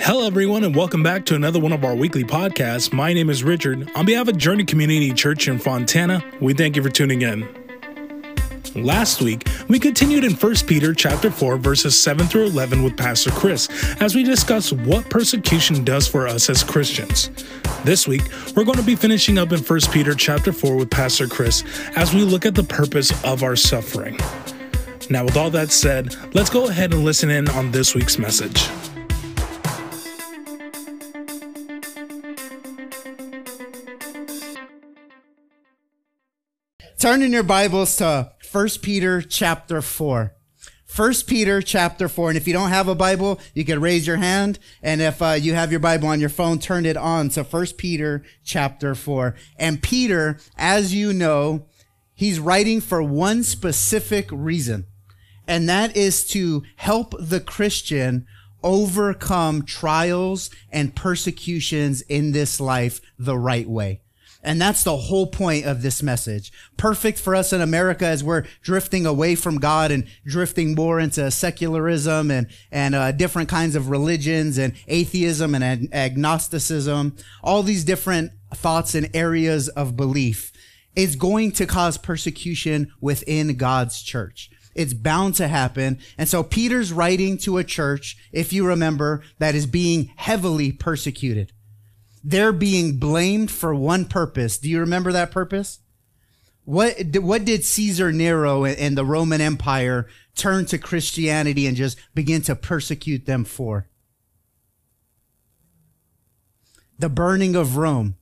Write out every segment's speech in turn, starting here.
Hello, everyone, and welcome back to another one of our weekly podcasts. My name is Richard. On behalf of Journey Community Church in Fontana, we thank you for tuning in. Last week, we continued in 1 Peter chapter 4 verses 7 through 11 with Pastor Chris as we discuss what persecution does for us as Christians. This week, we're going to be finishing up in 1 Peter chapter 4 with Pastor Chris as we look at the purpose of our suffering. Now, with all that said, let's go ahead and listen in on this week's message. Turn in your Bibles to 1 Peter chapter 4. 1 Peter chapter 4. And if you don't have a Bible, you can raise your hand. And if uh, you have your Bible on your phone, turn it on to 1 Peter chapter 4. And Peter, as you know, he's writing for one specific reason. And that is to help the Christian overcome trials and persecutions in this life the right way. And that's the whole point of this message. Perfect for us in America as we're drifting away from God and drifting more into secularism and, and uh, different kinds of religions and atheism and ag- agnosticism, all these different thoughts and areas of belief is going to cause persecution within God's church. It's bound to happen. And so Peter's writing to a church, if you remember, that is being heavily persecuted. They're being blamed for one purpose. Do you remember that purpose? What, what did Caesar Nero and the Roman Empire turn to Christianity and just begin to persecute them for? The burning of Rome.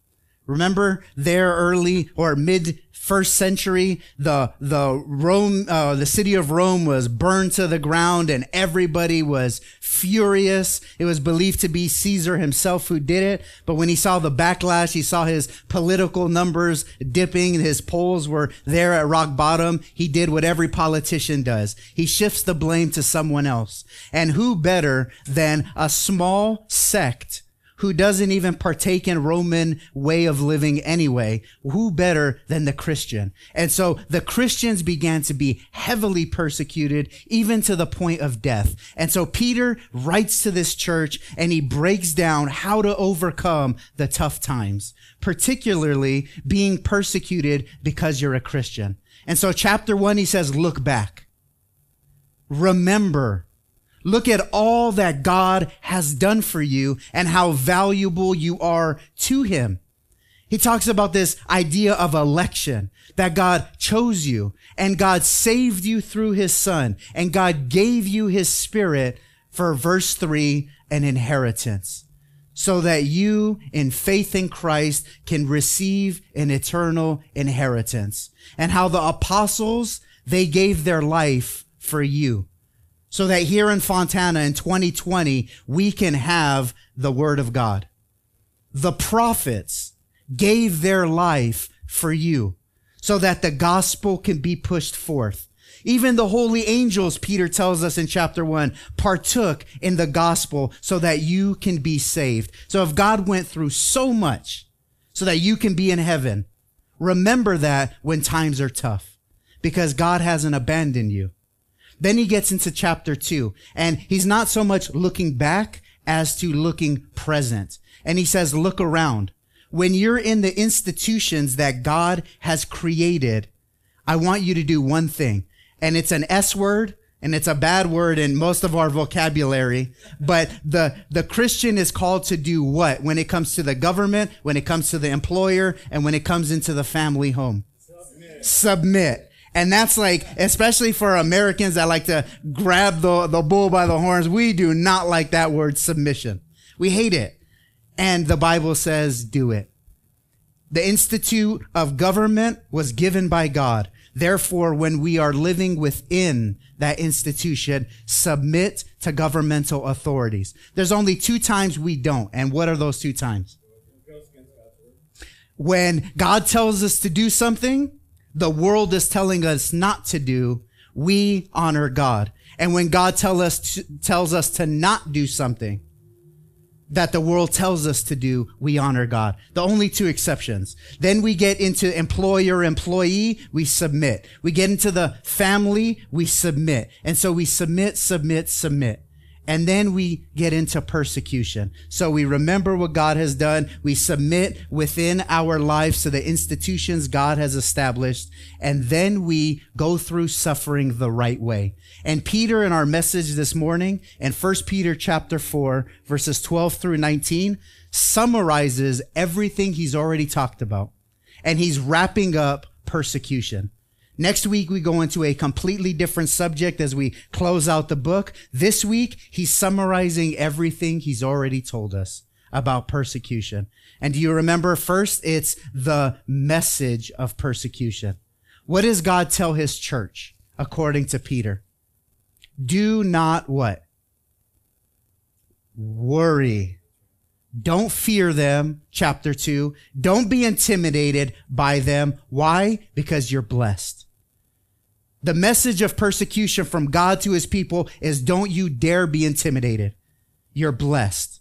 Remember there early or mid first century, the, the Rome, uh, the city of Rome was burned to the ground and everybody was furious. It was believed to be Caesar himself who did it. But when he saw the backlash, he saw his political numbers dipping. His polls were there at rock bottom. He did what every politician does. He shifts the blame to someone else. And who better than a small sect who doesn't even partake in Roman way of living anyway. Who better than the Christian? And so the Christians began to be heavily persecuted, even to the point of death. And so Peter writes to this church and he breaks down how to overcome the tough times, particularly being persecuted because you're a Christian. And so chapter one, he says, look back. Remember Look at all that God has done for you and how valuable you are to him. He talks about this idea of election, that God chose you and God saved you through his son and God gave you his spirit for verse three, an inheritance so that you in faith in Christ can receive an eternal inheritance and how the apostles, they gave their life for you so that here in Fontana in 2020, we can have the word of God. The prophets gave their life for you so that the gospel can be pushed forth. Even the holy angels, Peter tells us in chapter one, partook in the gospel so that you can be saved. So if God went through so much so that you can be in heaven, remember that when times are tough because God hasn't abandoned you. Then he gets into chapter two and he's not so much looking back as to looking present. And he says, look around. When you're in the institutions that God has created, I want you to do one thing. And it's an S word and it's a bad word in most of our vocabulary. But the, the Christian is called to do what when it comes to the government, when it comes to the employer, and when it comes into the family home? Submit. Submit. And that's like, especially for Americans that like to grab the, the bull by the horns, we do not like that word submission. We hate it. And the Bible says, do it. The institute of government was given by God. Therefore, when we are living within that institution, submit to governmental authorities. There's only two times we don't. And what are those two times? When God tells us to do something the world is telling us not to do, we honor God. And when God tell us to, tells us to not do something that the world tells us to do, we honor God. The only two exceptions. Then we get into employer employee, we submit. We get into the family, we submit. And so we submit, submit, submit. And then we get into persecution. So we remember what God has done. We submit within our lives to the institutions God has established. And then we go through suffering the right way. And Peter in our message this morning in 1 Peter chapter 4 verses 12 through 19 summarizes everything he's already talked about. And he's wrapping up persecution. Next week, we go into a completely different subject as we close out the book. This week, he's summarizing everything he's already told us about persecution. And do you remember first? It's the message of persecution. What does God tell his church according to Peter? Do not what? Worry. Don't fear them. Chapter two. Don't be intimidated by them. Why? Because you're blessed. The message of persecution from God to his people is don't you dare be intimidated. You're blessed.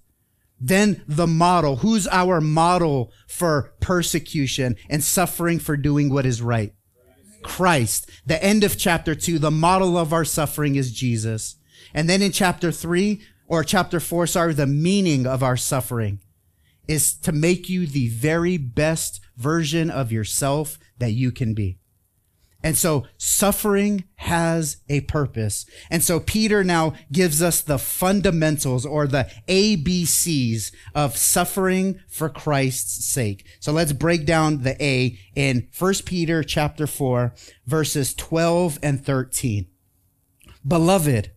Then the model. Who's our model for persecution and suffering for doing what is right? Christ. The end of chapter two, the model of our suffering is Jesus. And then in chapter three, or chapter four, sorry, the meaning of our suffering is to make you the very best version of yourself that you can be. And so suffering has a purpose. And so Peter now gives us the fundamentals or the ABCs of suffering for Christ's sake. So let's break down the A in 1 Peter chapter 4 verses 12 and 13. Beloved,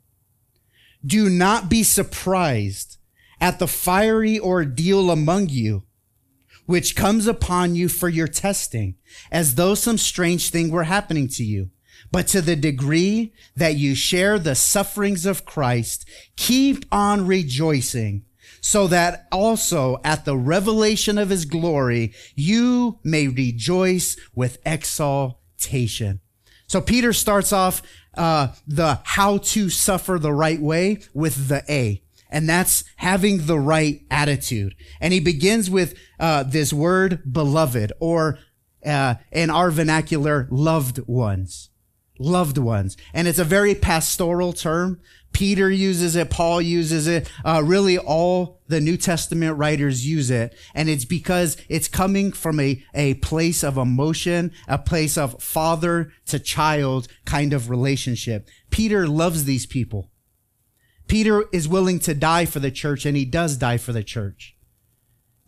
do not be surprised at the fiery ordeal among you which comes upon you for your testing, as though some strange thing were happening to you. But to the degree that you share the sufferings of Christ, keep on rejoicing, so that also at the revelation of his glory, you may rejoice with exaltation. So Peter starts off uh, the how to suffer the right way with the A and that's having the right attitude. And he begins with uh, this word beloved, or uh, in our vernacular, loved ones. Loved ones. And it's a very pastoral term. Peter uses it. Paul uses it. Uh, really all the New Testament writers use it. And it's because it's coming from a, a place of emotion, a place of father to child kind of relationship. Peter loves these people. Peter is willing to die for the church and he does die for the church.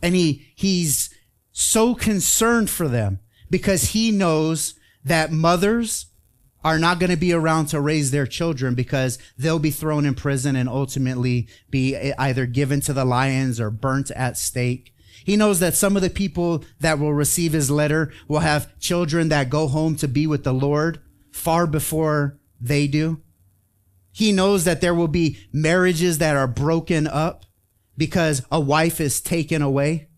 And he, he's so concerned for them because he knows that mothers are not going to be around to raise their children because they'll be thrown in prison and ultimately be either given to the lions or burnt at stake. He knows that some of the people that will receive his letter will have children that go home to be with the Lord far before they do. He knows that there will be marriages that are broken up because a wife is taken away.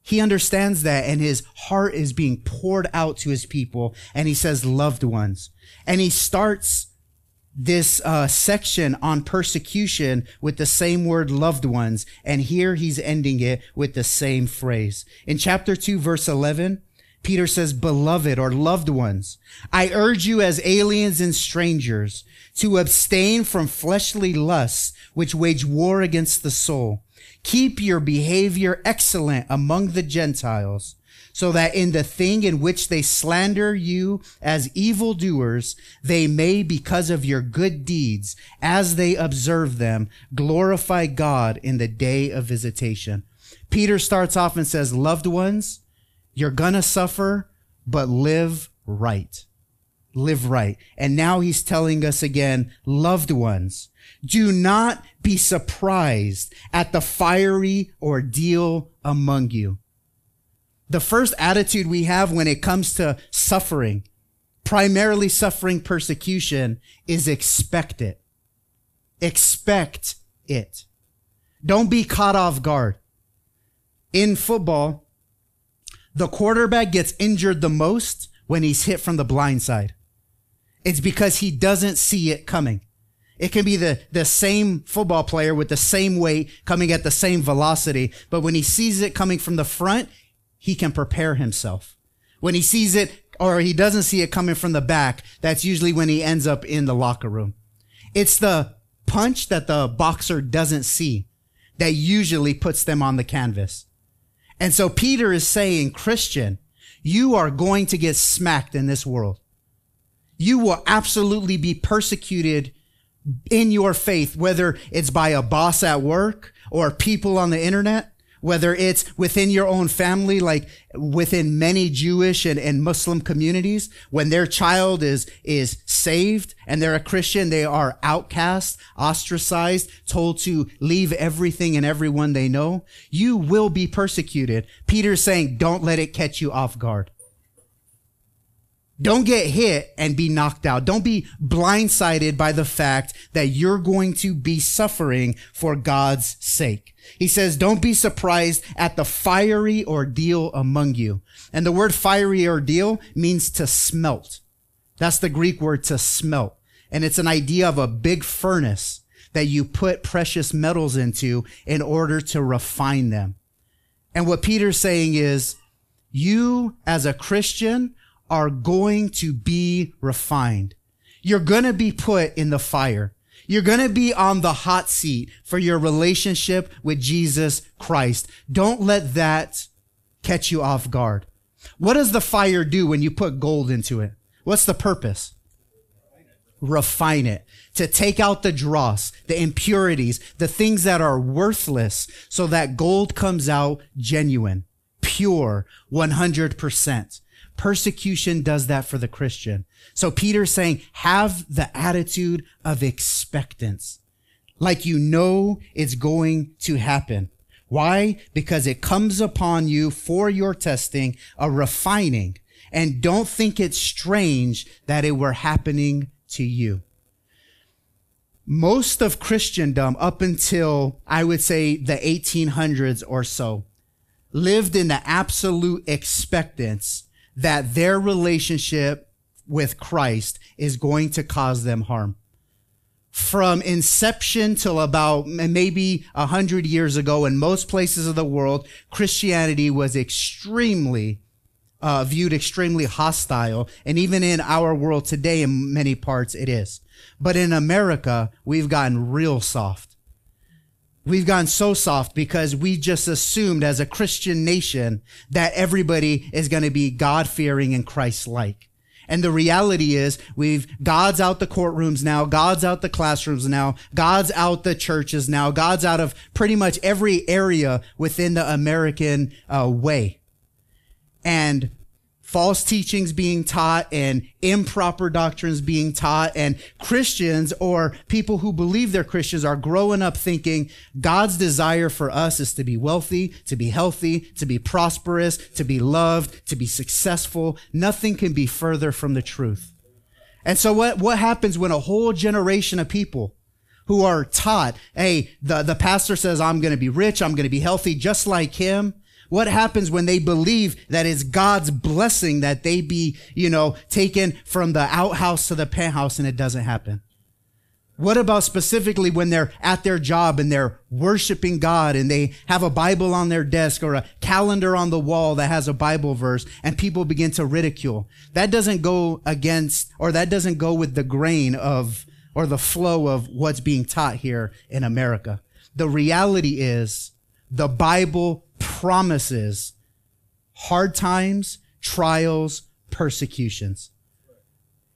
He understands that and his heart is being poured out to his people. And he says, loved ones. And he starts this uh, section on persecution with the same word loved ones. And here he's ending it with the same phrase. In chapter 2, verse 11, Peter says, beloved or loved ones, I urge you as aliens and strangers to abstain from fleshly lusts which wage war against the soul. Keep your behavior excellent among the Gentiles so that in the thing in which they slander you as evildoers, they may, because of your good deeds, as they observe them, glorify God in the day of visitation. Peter starts off and says, loved ones, you're gonna suffer, but live right. Live right. And now he's telling us again, loved ones, do not be surprised at the fiery ordeal among you. The first attitude we have when it comes to suffering, primarily suffering persecution, is expect it. Expect it. Don't be caught off guard. In football, the quarterback gets injured the most when he's hit from the blind side. It's because he doesn't see it coming. It can be the, the same football player with the same weight coming at the same velocity, but when he sees it coming from the front, he can prepare himself. When he sees it or he doesn't see it coming from the back, that's usually when he ends up in the locker room. It's the punch that the boxer doesn't see that usually puts them on the canvas. And so Peter is saying, Christian, you are going to get smacked in this world. You will absolutely be persecuted in your faith, whether it's by a boss at work or people on the internet whether it's within your own family, like within many Jewish and, and Muslim communities, when their child is, is saved and they're a Christian, they are outcast, ostracized, told to leave everything and everyone they know. You will be persecuted. Peter's saying, don't let it catch you off guard. Don't get hit and be knocked out. Don't be blindsided by the fact that you're going to be suffering for God's sake. He says, don't be surprised at the fiery ordeal among you. And the word fiery ordeal means to smelt. That's the Greek word to smelt. And it's an idea of a big furnace that you put precious metals into in order to refine them. And what Peter's saying is, you as a Christian are going to be refined. You're going to be put in the fire. You're going to be on the hot seat for your relationship with Jesus Christ. Don't let that catch you off guard. What does the fire do when you put gold into it? What's the purpose? Refine it to take out the dross, the impurities, the things that are worthless so that gold comes out genuine, pure, 100%. Persecution does that for the Christian. So Peter's saying, have the attitude of expectance. Like you know it's going to happen. Why? Because it comes upon you for your testing, a refining. And don't think it's strange that it were happening to you. Most of Christendom up until I would say the 1800s or so lived in the absolute expectance that their relationship with Christ is going to cause them harm. From inception till about maybe a hundred years ago in most places of the world, Christianity was extremely uh, viewed extremely hostile. And even in our world today, in many parts, it is. But in America, we've gotten real soft. We've gone so soft because we just assumed as a Christian nation that everybody is going to be God fearing and Christ like. And the reality is we've, God's out the courtrooms now. God's out the classrooms now. God's out the churches now. God's out of pretty much every area within the American uh, way. And false teachings being taught and improper doctrines being taught and Christians or people who believe they're Christians are growing up thinking God's desire for us is to be wealthy, to be healthy, to be prosperous, to be loved, to be successful. Nothing can be further from the truth. And so what, what happens when a whole generation of people who are taught, hey, the, the pastor says, I'm going to be rich, I'm going to be healthy, just like him. What happens when they believe that it's God's blessing that they be, you know, taken from the outhouse to the penthouse and it doesn't happen? What about specifically when they're at their job and they're worshiping God and they have a Bible on their desk or a calendar on the wall that has a Bible verse and people begin to ridicule? That doesn't go against or that doesn't go with the grain of or the flow of what's being taught here in America. The reality is the Bible promises hard times, trials, persecutions.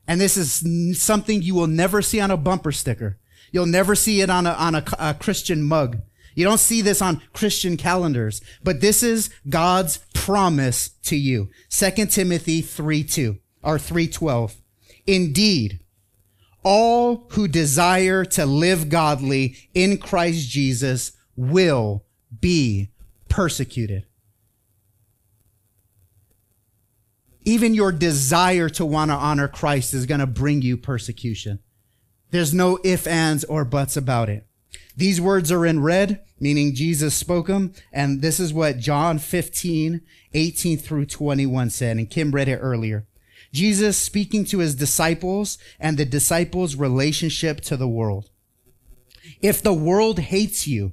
And this is something you will never see on a bumper sticker. You'll never see it on a, on a, a Christian mug. You don't see this on Christian calendars, but this is God's promise to you. 2 Timothy 3 2 or 312. Indeed, all who desire to live godly in Christ Jesus will be persecuted. Even your desire to want to honor Christ is going to bring you persecution. There's no if, ands, or buts about it. These words are in red, meaning Jesus spoke them. And this is what John 15, 18 through 21 said. And Kim read it earlier. Jesus speaking to his disciples and the disciples' relationship to the world. If the world hates you,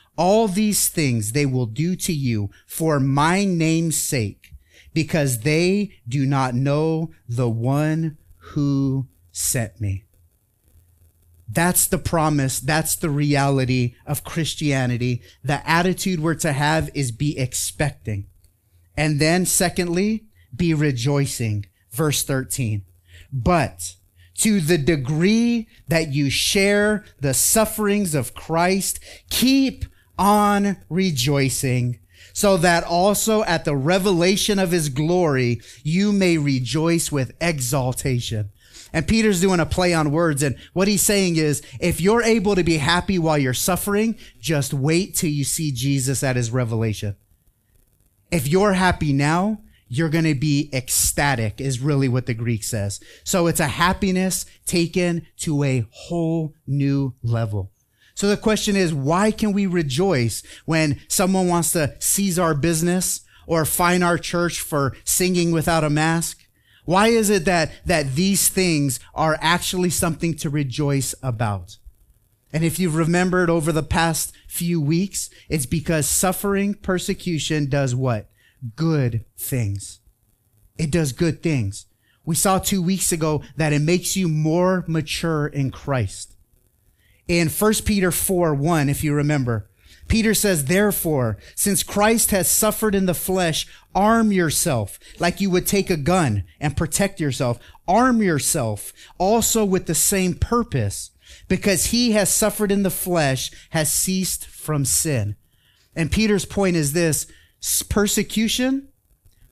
all these things they will do to you for my name's sake, because they do not know the one who sent me. That's the promise. That's the reality of Christianity. The attitude we're to have is be expecting. And then secondly, be rejoicing. Verse 13. But to the degree that you share the sufferings of Christ, keep on rejoicing so that also at the revelation of his glory, you may rejoice with exaltation. And Peter's doing a play on words. And what he's saying is, if you're able to be happy while you're suffering, just wait till you see Jesus at his revelation. If you're happy now, you're going to be ecstatic is really what the Greek says. So it's a happiness taken to a whole new level. So the question is, why can we rejoice when someone wants to seize our business or fine our church for singing without a mask? Why is it that, that these things are actually something to rejoice about? And if you've remembered over the past few weeks, it's because suffering, persecution does what? Good things. It does good things. We saw two weeks ago that it makes you more mature in Christ. In 1 Peter 4, 1, if you remember, Peter says, therefore, since Christ has suffered in the flesh, arm yourself like you would take a gun and protect yourself. Arm yourself also with the same purpose because he has suffered in the flesh, has ceased from sin. And Peter's point is this, persecution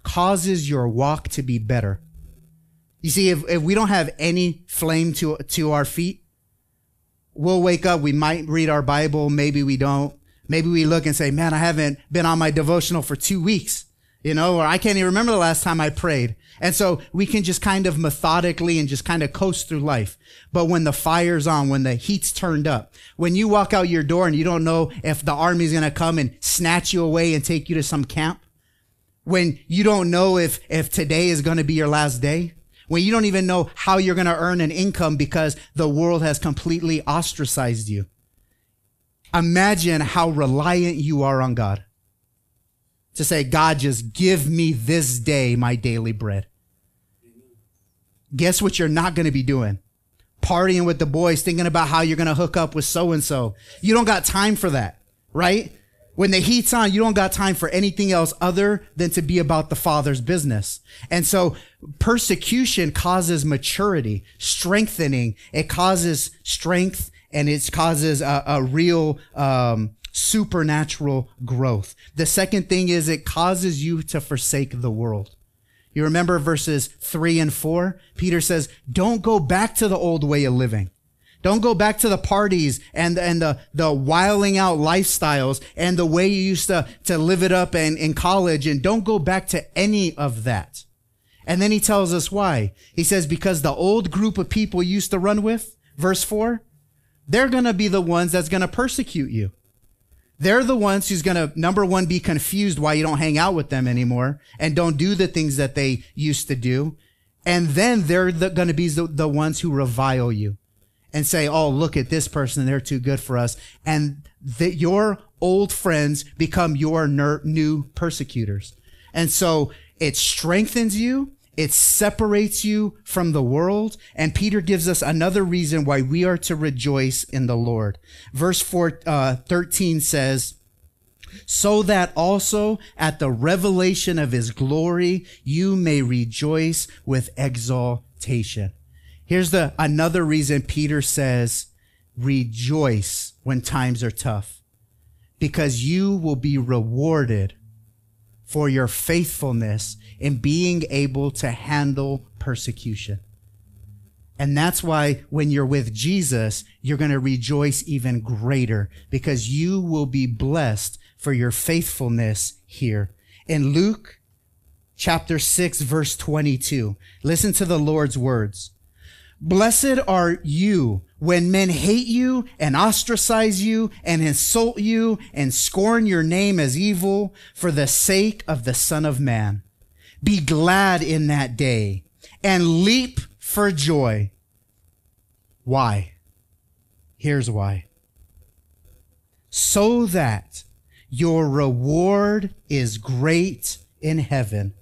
causes your walk to be better. You see, if, if we don't have any flame to, to our feet, we'll wake up, we might read our Bible, maybe we don't. Maybe we look and say, man, I haven't been on my devotional for two weeks, you know, or I can't even remember the last time I prayed. And so we can just kind of methodically and just kind of coast through life. But when the fire's on, when the heat's turned up, when you walk out your door and you don't know if the army's going to come and snatch you away and take you to some camp, when you don't know if, if today is going to be your last day, when you don't even know how you're going to earn an income because the world has completely ostracized you imagine how reliant you are on God. To say, God, just give me this day my daily bread. Guess what you're not going to be doing? Partying with the boys, thinking about how you're going to hook up with so and so. You don't got time for that, right? When the heat's on, you don't got time for anything else other than to be about the Father's business. And so persecution causes maturity, strengthening. It causes strength and it causes a, a real um, supernatural growth. The second thing is it causes you to forsake the world. You remember verses three and four? Peter says, don't go back to the old way of living. Don't go back to the parties and, and the, the wiling out lifestyles and the way you used to, to live it up in, in college. And don't go back to any of that. And then he tells us why. He says, because the old group of people you used to run with, verse four, they're going to be the ones that's going to persecute you. They're the ones who's going to, number one, be confused why you don't hang out with them anymore and don't do the things that they used to do. And then they're the, going to be the, the ones who revile you and say, Oh, look at this person. They're too good for us. And that your old friends become your ner- new persecutors. And so it strengthens you it separates you from the world. And Peter gives us another reason why we are to rejoice in the Lord. Verse four, uh, 13 says, so that also at the revelation of his glory, you may rejoice with exaltation. Here's the, another reason Peter says, rejoice when times are tough because you will be rewarded for your faithfulness in being able to handle persecution. And that's why when you're with Jesus, you're going to rejoice even greater because you will be blessed for your faithfulness here. In Luke chapter 6, verse 22, listen to the Lord's words. Blessed are you when men hate you and ostracize you and insult you and scorn your name as evil for the sake of the Son of Man. Be glad in that day and leap for joy. Why? Here's why. So that your reward is great in heaven.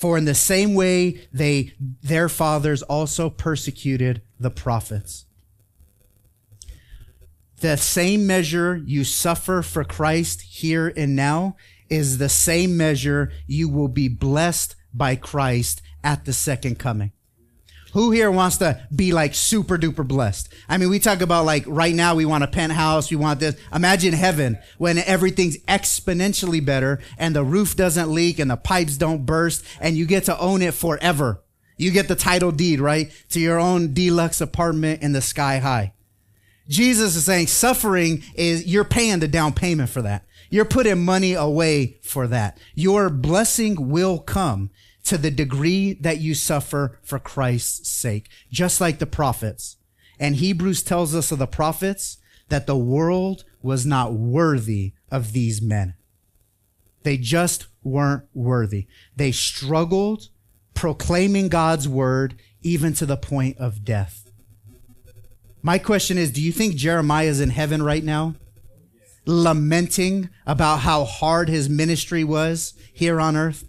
For in the same way they, their fathers also persecuted the prophets the same measure you suffer for Christ here and now is the same measure you will be blessed by Christ at the second coming. Who here wants to be like super duper blessed? I mean, we talk about like right now we want a penthouse, we want this. Imagine heaven when everything's exponentially better and the roof doesn't leak and the pipes don't burst and you get to own it forever. You get the title deed, right? To your own deluxe apartment in the sky high. Jesus is saying suffering is, you're paying the down payment for that. You're putting money away for that. Your blessing will come to the degree that you suffer for Christ's sake, just like the prophets. And Hebrews tells us of the prophets that the world was not worthy of these men. They just weren't worthy. They struggled proclaiming God's word even to the point of death. My question is do you think Jeremiah is in heaven right now? Lamenting about how hard his ministry was here on earth?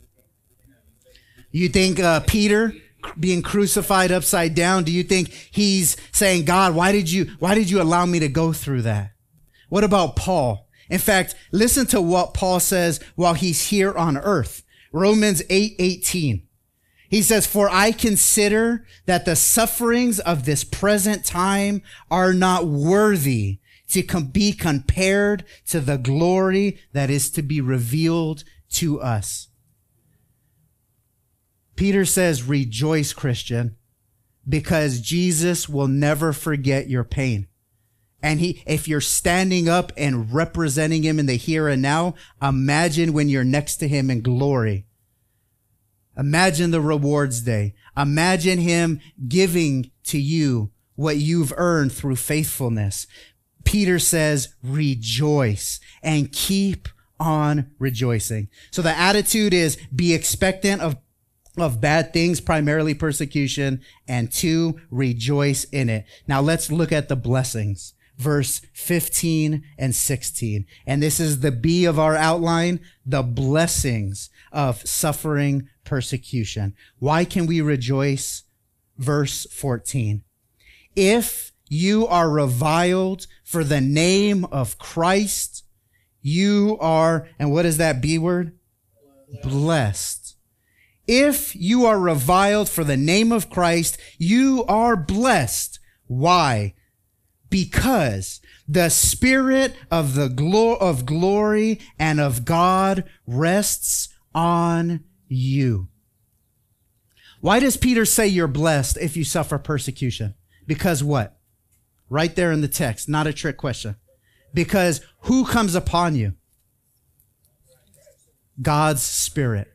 You think uh, Peter being crucified upside down, do you think he's saying, God, why did you, why did you allow me to go through that? What about Paul? In fact, listen to what Paul says while he's here on earth. Romans 8, 18. He says, for I consider that the sufferings of this present time are not worthy to com- be compared to the glory that is to be revealed to us. Peter says, rejoice, Christian, because Jesus will never forget your pain. And he, if you're standing up and representing him in the here and now, imagine when you're next to him in glory Imagine the rewards day. Imagine him giving to you what you've earned through faithfulness. Peter says, rejoice and keep on rejoicing. So the attitude is be expectant of of bad things, primarily persecution, and two, rejoice in it. Now let's look at the blessings. Verse 15 and 16. And this is the B of our outline, the blessings of suffering persecution. Why can we rejoice? Verse 14. If you are reviled for the name of Christ, you are, and what is that B word? Blessed. If you are reviled for the name of Christ, you are blessed. Why? Because the spirit of the glory of glory and of God rests on you. Why does Peter say you're blessed if you suffer persecution? Because what? Right there in the text, not a trick question. Because who comes upon you? God's Spirit.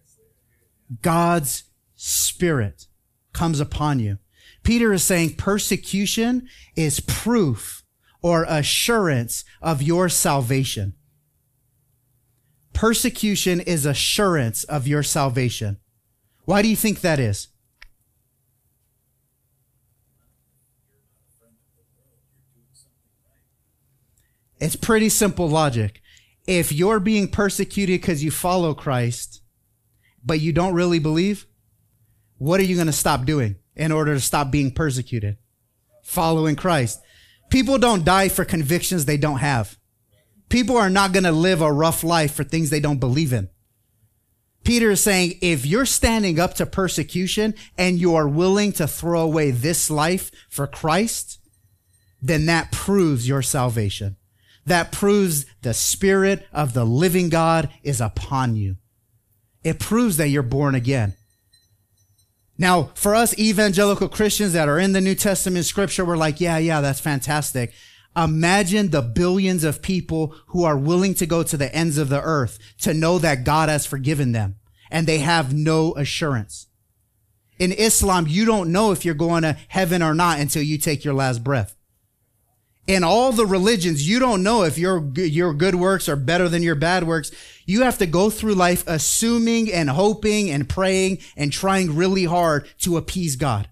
God's Spirit comes upon you. Peter is saying persecution is proof or assurance of your salvation. Persecution is assurance of your salvation. Why do you think that is? It's pretty simple logic. If you're being persecuted because you follow Christ, but you don't really believe, what are you going to stop doing in order to stop being persecuted? Following Christ. People don't die for convictions they don't have. People are not going to live a rough life for things they don't believe in. Peter is saying, if you're standing up to persecution and you are willing to throw away this life for Christ, then that proves your salvation. That proves the spirit of the living God is upon you. It proves that you're born again. Now, for us evangelical Christians that are in the New Testament scripture, we're like, yeah, yeah, that's fantastic. Imagine the billions of people who are willing to go to the ends of the earth to know that God has forgiven them and they have no assurance. In Islam, you don't know if you're going to heaven or not until you take your last breath. In all the religions, you don't know if your, your good works are better than your bad works. You have to go through life assuming and hoping and praying and trying really hard to appease God.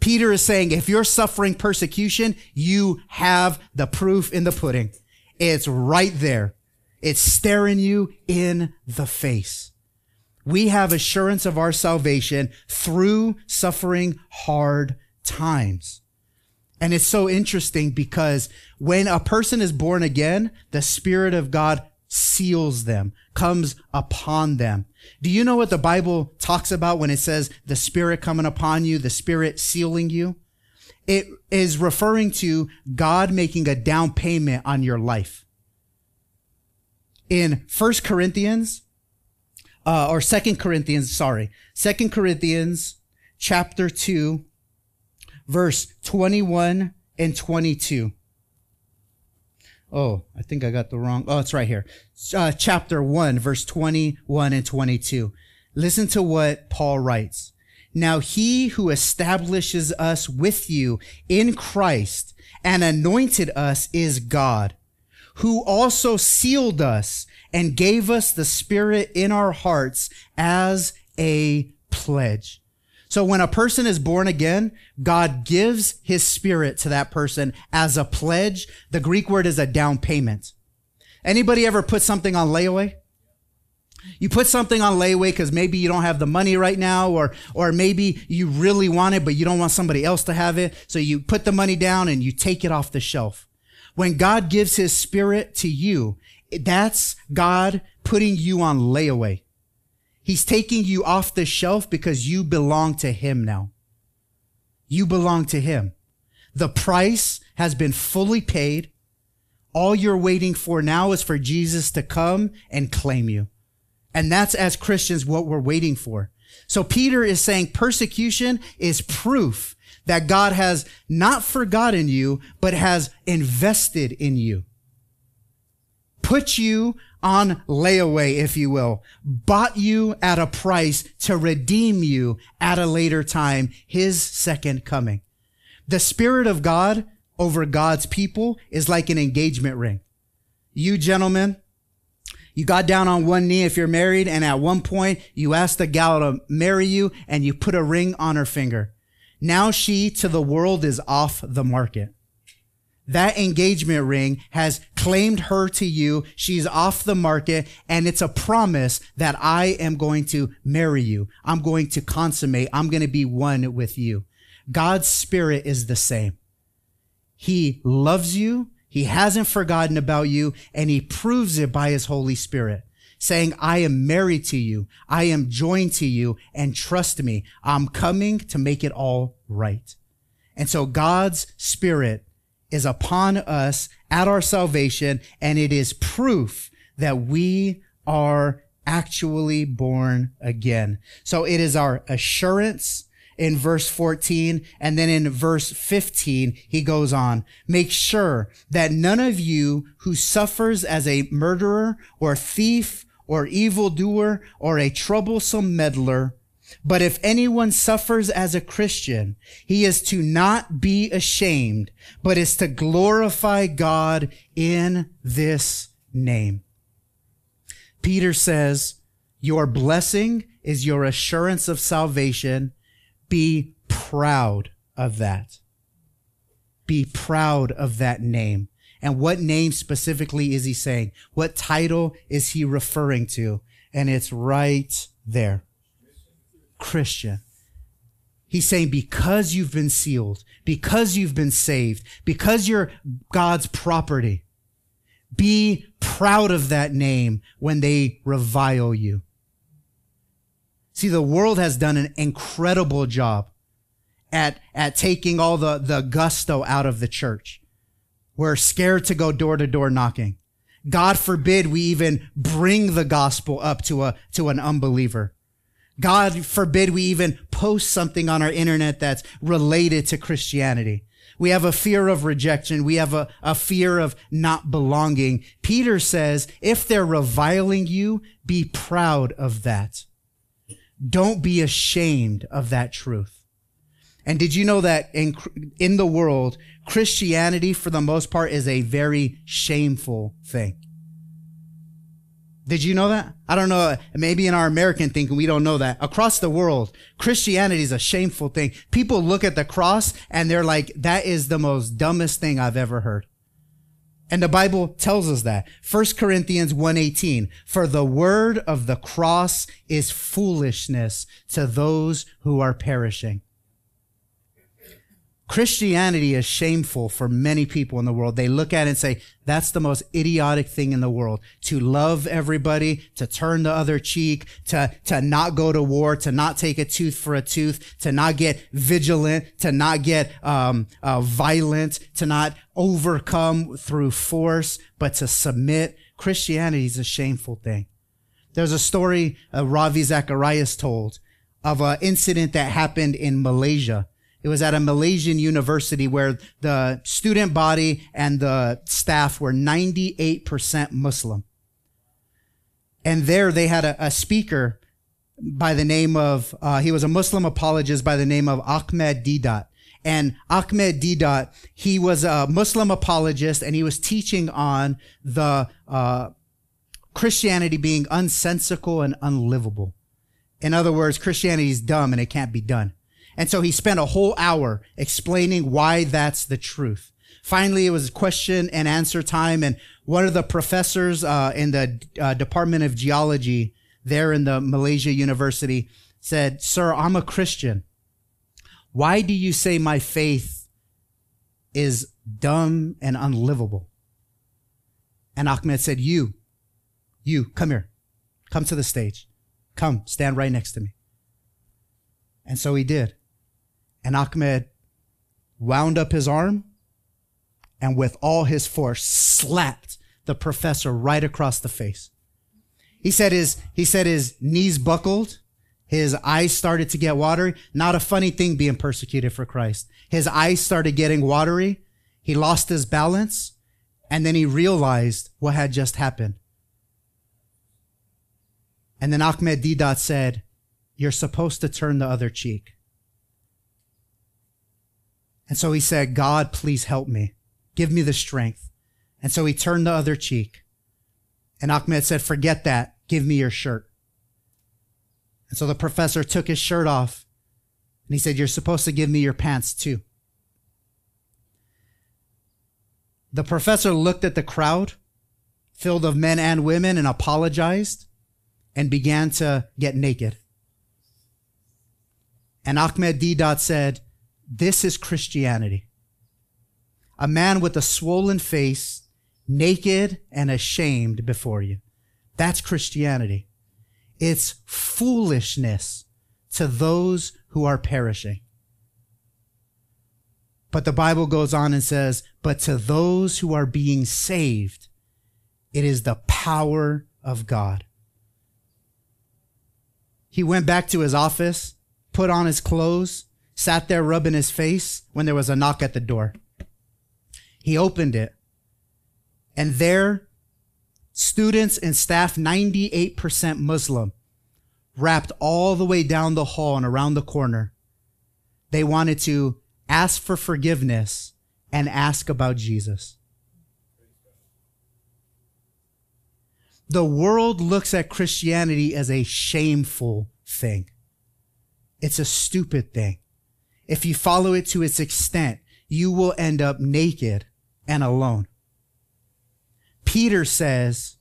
Peter is saying, if you're suffering persecution, you have the proof in the pudding. It's right there. It's staring you in the face. We have assurance of our salvation through suffering hard times. And it's so interesting because when a person is born again, the Spirit of God seals them, comes upon them. Do you know what the Bible talks about when it says the Spirit coming upon you, the Spirit sealing you? It is referring to God making a down payment on your life. In First Corinthians, uh, or Second Corinthians, sorry, Second Corinthians chapter 2, verse 21 and 22. Oh, I think I got the wrong. Oh, it's right here. Uh, chapter 1, verse 21 and 22. Listen to what Paul writes. Now he who establishes us with you in Christ and anointed us is God, who also sealed us and gave us the spirit in our hearts as a pledge. So when a person is born again, God gives his spirit to that person as a pledge. The Greek word is a down payment. Anybody ever put something on layaway? You put something on layaway because maybe you don't have the money right now, or, or maybe you really want it, but you don't want somebody else to have it. So you put the money down and you take it off the shelf. When God gives his spirit to you, that's God putting you on layaway. He's taking you off the shelf because you belong to him now. You belong to him. The price has been fully paid. All you're waiting for now is for Jesus to come and claim you. And that's as Christians what we're waiting for. So Peter is saying persecution is proof that God has not forgotten you, but has invested in you. Put you on layaway, if you will, bought you at a price to redeem you at a later time, his second coming. The Spirit of God over God's people is like an engagement ring. You gentlemen, you got down on one knee if you're married, and at one point you asked the gal to marry you and you put a ring on her finger. Now she to the world is off the market that engagement ring has claimed her to you. She's off the market and it's a promise that I am going to marry you. I'm going to consummate. I'm going to be one with you. God's spirit is the same. He loves you. He hasn't forgotten about you and he proves it by his Holy Spirit saying, I am married to you. I am joined to you and trust me. I'm coming to make it all right. And so God's spirit is upon us at our salvation, and it is proof that we are actually born again. So it is our assurance in verse 14. And then in verse 15, he goes on, make sure that none of you who suffers as a murderer or thief or evildoer or a troublesome meddler but if anyone suffers as a Christian, he is to not be ashamed, but is to glorify God in this name. Peter says, your blessing is your assurance of salvation. Be proud of that. Be proud of that name. And what name specifically is he saying? What title is he referring to? And it's right there. Christian. He's saying because you've been sealed, because you've been saved, because you're God's property, be proud of that name when they revile you. See, the world has done an incredible job at, at taking all the, the gusto out of the church. We're scared to go door to door knocking. God forbid we even bring the gospel up to a, to an unbeliever. God forbid we even post something on our internet that's related to Christianity. We have a fear of rejection. We have a, a fear of not belonging. Peter says, if they're reviling you, be proud of that. Don't be ashamed of that truth. And did you know that in, in the world, Christianity, for the most part, is a very shameful thing? Did you know that? I don't know. Maybe in our American thinking, we don't know that. Across the world, Christianity is a shameful thing. People look at the cross and they're like, that is the most dumbest thing I've ever heard. And the Bible tells us that. 1 Corinthians 1:18, for the word of the cross is foolishness to those who are perishing. Christianity is shameful for many people in the world. They look at it and say, that's the most idiotic thing in the world. To love everybody, to turn the other cheek, to, to not go to war, to not take a tooth for a tooth, to not get vigilant, to not get, um, uh, violent, to not overcome through force, but to submit. Christianity is a shameful thing. There's a story uh, Ravi Zacharias told of an incident that happened in Malaysia it was at a Malaysian university where the student body and the staff were 98% Muslim. And there they had a, a speaker by the name of, uh, he was a Muslim apologist by the name of Ahmed Deedat. And Ahmed Deedat, he was a Muslim apologist and he was teaching on the, uh, Christianity being unsensical and unlivable. In other words, Christianity is dumb and it can't be done. And so he spent a whole hour explaining why that's the truth. Finally, it was question and answer time. And one of the professors uh, in the uh, Department of Geology there in the Malaysia University said, Sir, I'm a Christian. Why do you say my faith is dumb and unlivable? And Ahmed said, You, you, come here. Come to the stage. Come, stand right next to me. And so he did. And Ahmed wound up his arm and with all his force slapped the professor right across the face. He said his, he said his knees buckled. His eyes started to get watery. Not a funny thing being persecuted for Christ. His eyes started getting watery. He lost his balance and then he realized what had just happened. And then Ahmed Deedat said, you're supposed to turn the other cheek. And so he said, God, please help me. Give me the strength. And so he turned the other cheek. And Ahmed said, forget that. Give me your shirt. And so the professor took his shirt off and he said, you're supposed to give me your pants too. The professor looked at the crowd filled of men and women and apologized and began to get naked. And Ahmed Deedat said, this is Christianity. A man with a swollen face, naked and ashamed before you. That's Christianity. It's foolishness to those who are perishing. But the Bible goes on and says, but to those who are being saved, it is the power of God. He went back to his office, put on his clothes, sat there rubbing his face when there was a knock at the door. He opened it. And there, students and staff, 98% Muslim, wrapped all the way down the hall and around the corner. They wanted to ask for forgiveness and ask about Jesus. The world looks at Christianity as a shameful thing. It's a stupid thing if you follow it to its extent, you will end up naked and alone. Peter says,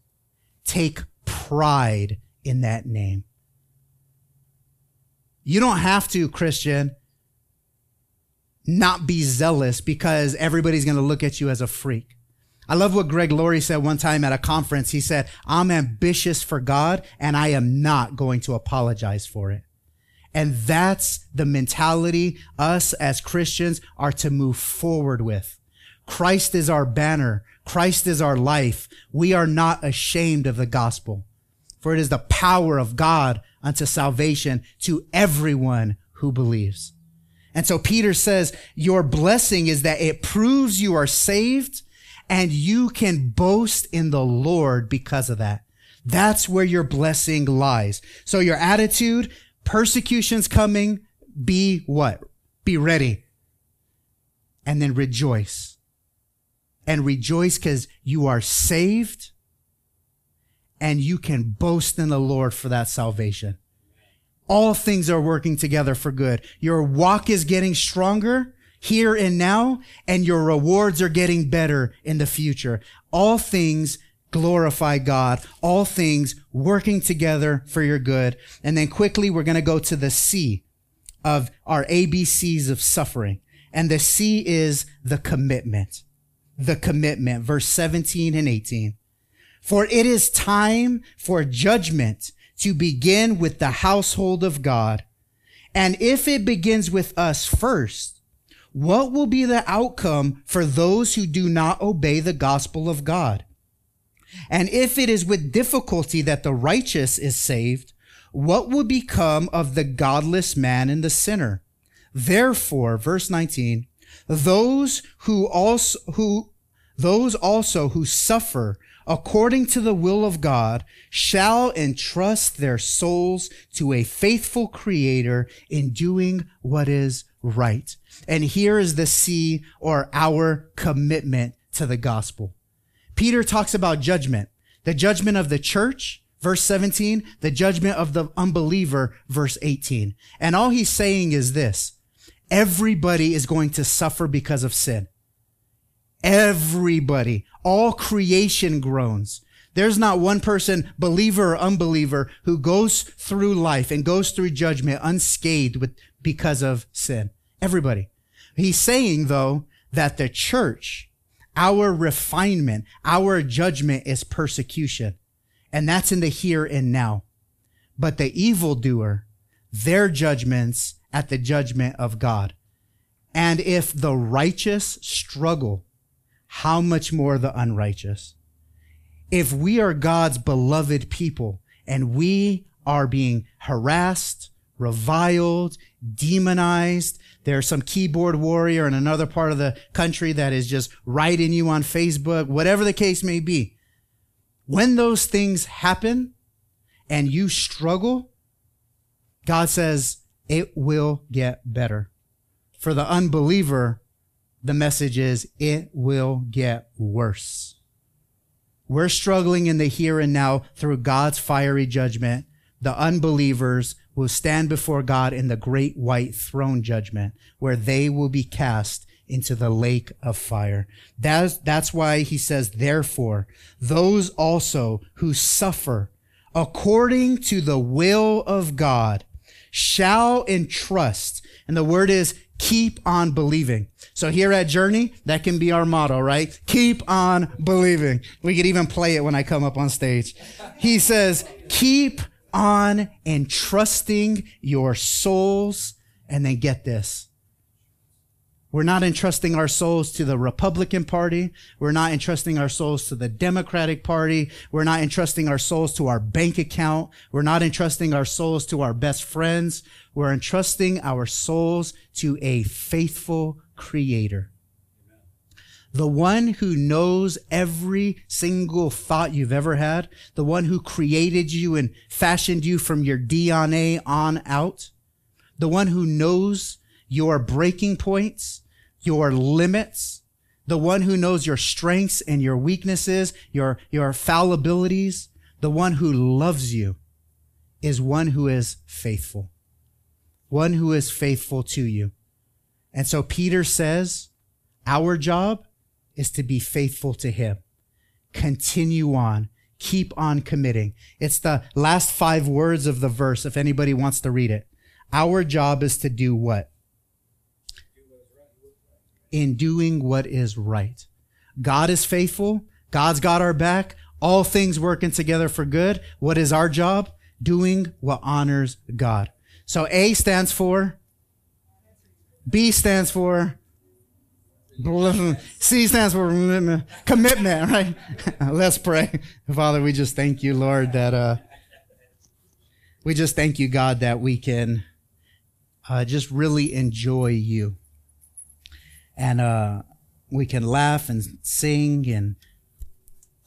take pride in that name. You don't have to, Christian, not be zealous because everybody's going to look at you as a freak. I love what Greg Laurie said one time at a conference. He said, I'm ambitious for God and I am not going to apologize for it. And that's the mentality us as Christians are to move forward with. Christ is our banner. Christ is our life. We are not ashamed of the gospel, for it is the power of God unto salvation to everyone who believes. And so Peter says, your blessing is that it proves you are saved and you can boast in the Lord because of that. That's where your blessing lies. So your attitude, persecution's coming, be what? Be ready. And then rejoice. And rejoice because you are saved and you can boast in the Lord for that salvation. All things are working together for good. Your walk is getting stronger here and now, and your rewards are getting better in the future. All things glorify God. All things working together for your good. And then quickly, we're going to go to the C of our ABCs of suffering. And the C is the commitment. The commitment. Verse 17 and 18. For it is time for judgment to begin with the household of God. And if it begins with us first, what will be the outcome for those who do not obey the gospel of God? And if it is with difficulty that the righteous is saved, what will become of the godless man and the sinner? Therefore, verse 19, those who also, who, those also who suffer according to the will of God shall entrust their souls to a faithful creator in doing what is right. And here is the C or our commitment to the gospel. Peter talks about judgment, the judgment of the church, verse 17, the judgment of the unbeliever, verse 18. And all he's saying is this. Everybody is going to suffer because of sin. Everybody, all creation groans. There's not one person, believer or unbeliever, who goes through life and goes through judgment unscathed with, because of sin. Everybody. He's saying though that the church our refinement, our judgment is persecution. And that's in the here and now. But the evildoer, their judgments at the judgment of God. And if the righteous struggle, how much more the unrighteous? If we are God's beloved people and we are being harassed, reviled, demonized, there's some keyboard warrior in another part of the country that is just writing you on Facebook, whatever the case may be. When those things happen and you struggle, God says it will get better. For the unbeliever, the message is it will get worse. We're struggling in the here and now through God's fiery judgment. The unbelievers will stand before God in the great white throne judgment where they will be cast into the lake of fire. That's, that's why he says, therefore, those also who suffer according to the will of God shall entrust. And the word is keep on believing. So here at Journey, that can be our motto, right? Keep on believing. We could even play it when I come up on stage. He says, keep on entrusting your souls. And then get this. We're not entrusting our souls to the Republican Party. We're not entrusting our souls to the Democratic Party. We're not entrusting our souls to our bank account. We're not entrusting our souls to our best friends. We're entrusting our souls to a faithful creator the one who knows every single thought you've ever had, the one who created you and fashioned you from your DNA on out, the one who knows your breaking points, your limits, the one who knows your strengths and your weaknesses, your, your fallibilities, the one who loves you is one who is faithful, one who is faithful to you. And so Peter says, our job is to be faithful to him. Continue on. Keep on committing. It's the last five words of the verse if anybody wants to read it. Our job is to do what? In doing what is right. God is faithful. God's got our back. All things working together for good. What is our job? Doing what honors God. So A stands for B stands for C stands for commitment, right? Let's pray. Father, we just thank you, Lord, that uh, we just thank you, God, that we can uh, just really enjoy you. And uh, we can laugh and sing and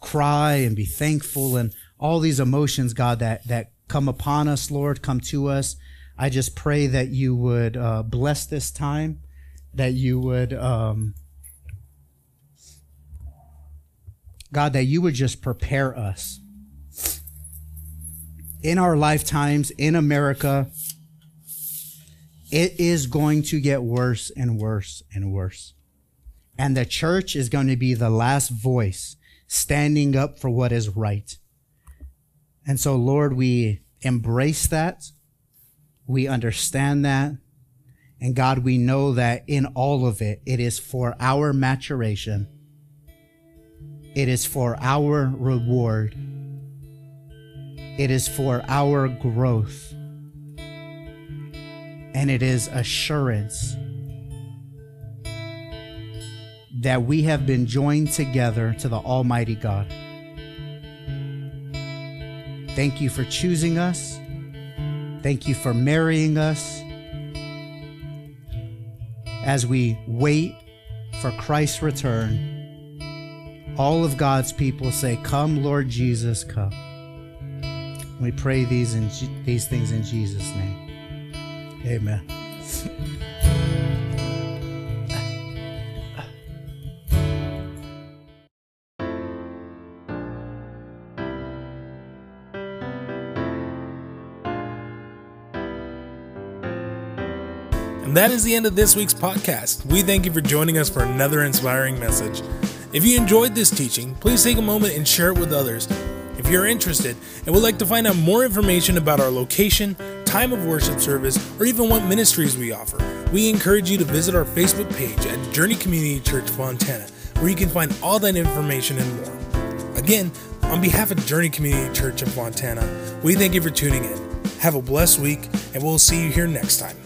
cry and be thankful and all these emotions, God, that, that come upon us, Lord, come to us. I just pray that you would uh, bless this time, that you would, um, God, that you would just prepare us in our lifetimes in America. It is going to get worse and worse and worse. And the church is going to be the last voice standing up for what is right. And so, Lord, we embrace that. We understand that. And God, we know that in all of it, it is for our maturation. It is for our reward. It is for our growth. And it is assurance that we have been joined together to the Almighty God. Thank you for choosing us. Thank you for marrying us. As we wait for Christ's return, all of God's people say, Come, Lord Jesus, come. We pray these, in, these things in Jesus' name. Amen. And that is the end of this week's podcast. We thank you for joining us for another inspiring message. If you enjoyed this teaching, please take a moment and share it with others. If you're interested and would like to find out more information about our location, time of worship service, or even what ministries we offer, we encourage you to visit our Facebook page at Journey Community Church Fontana, where you can find all that information and more. Again, on behalf of Journey Community Church in Fontana, we thank you for tuning in. Have a blessed week, and we'll see you here next time.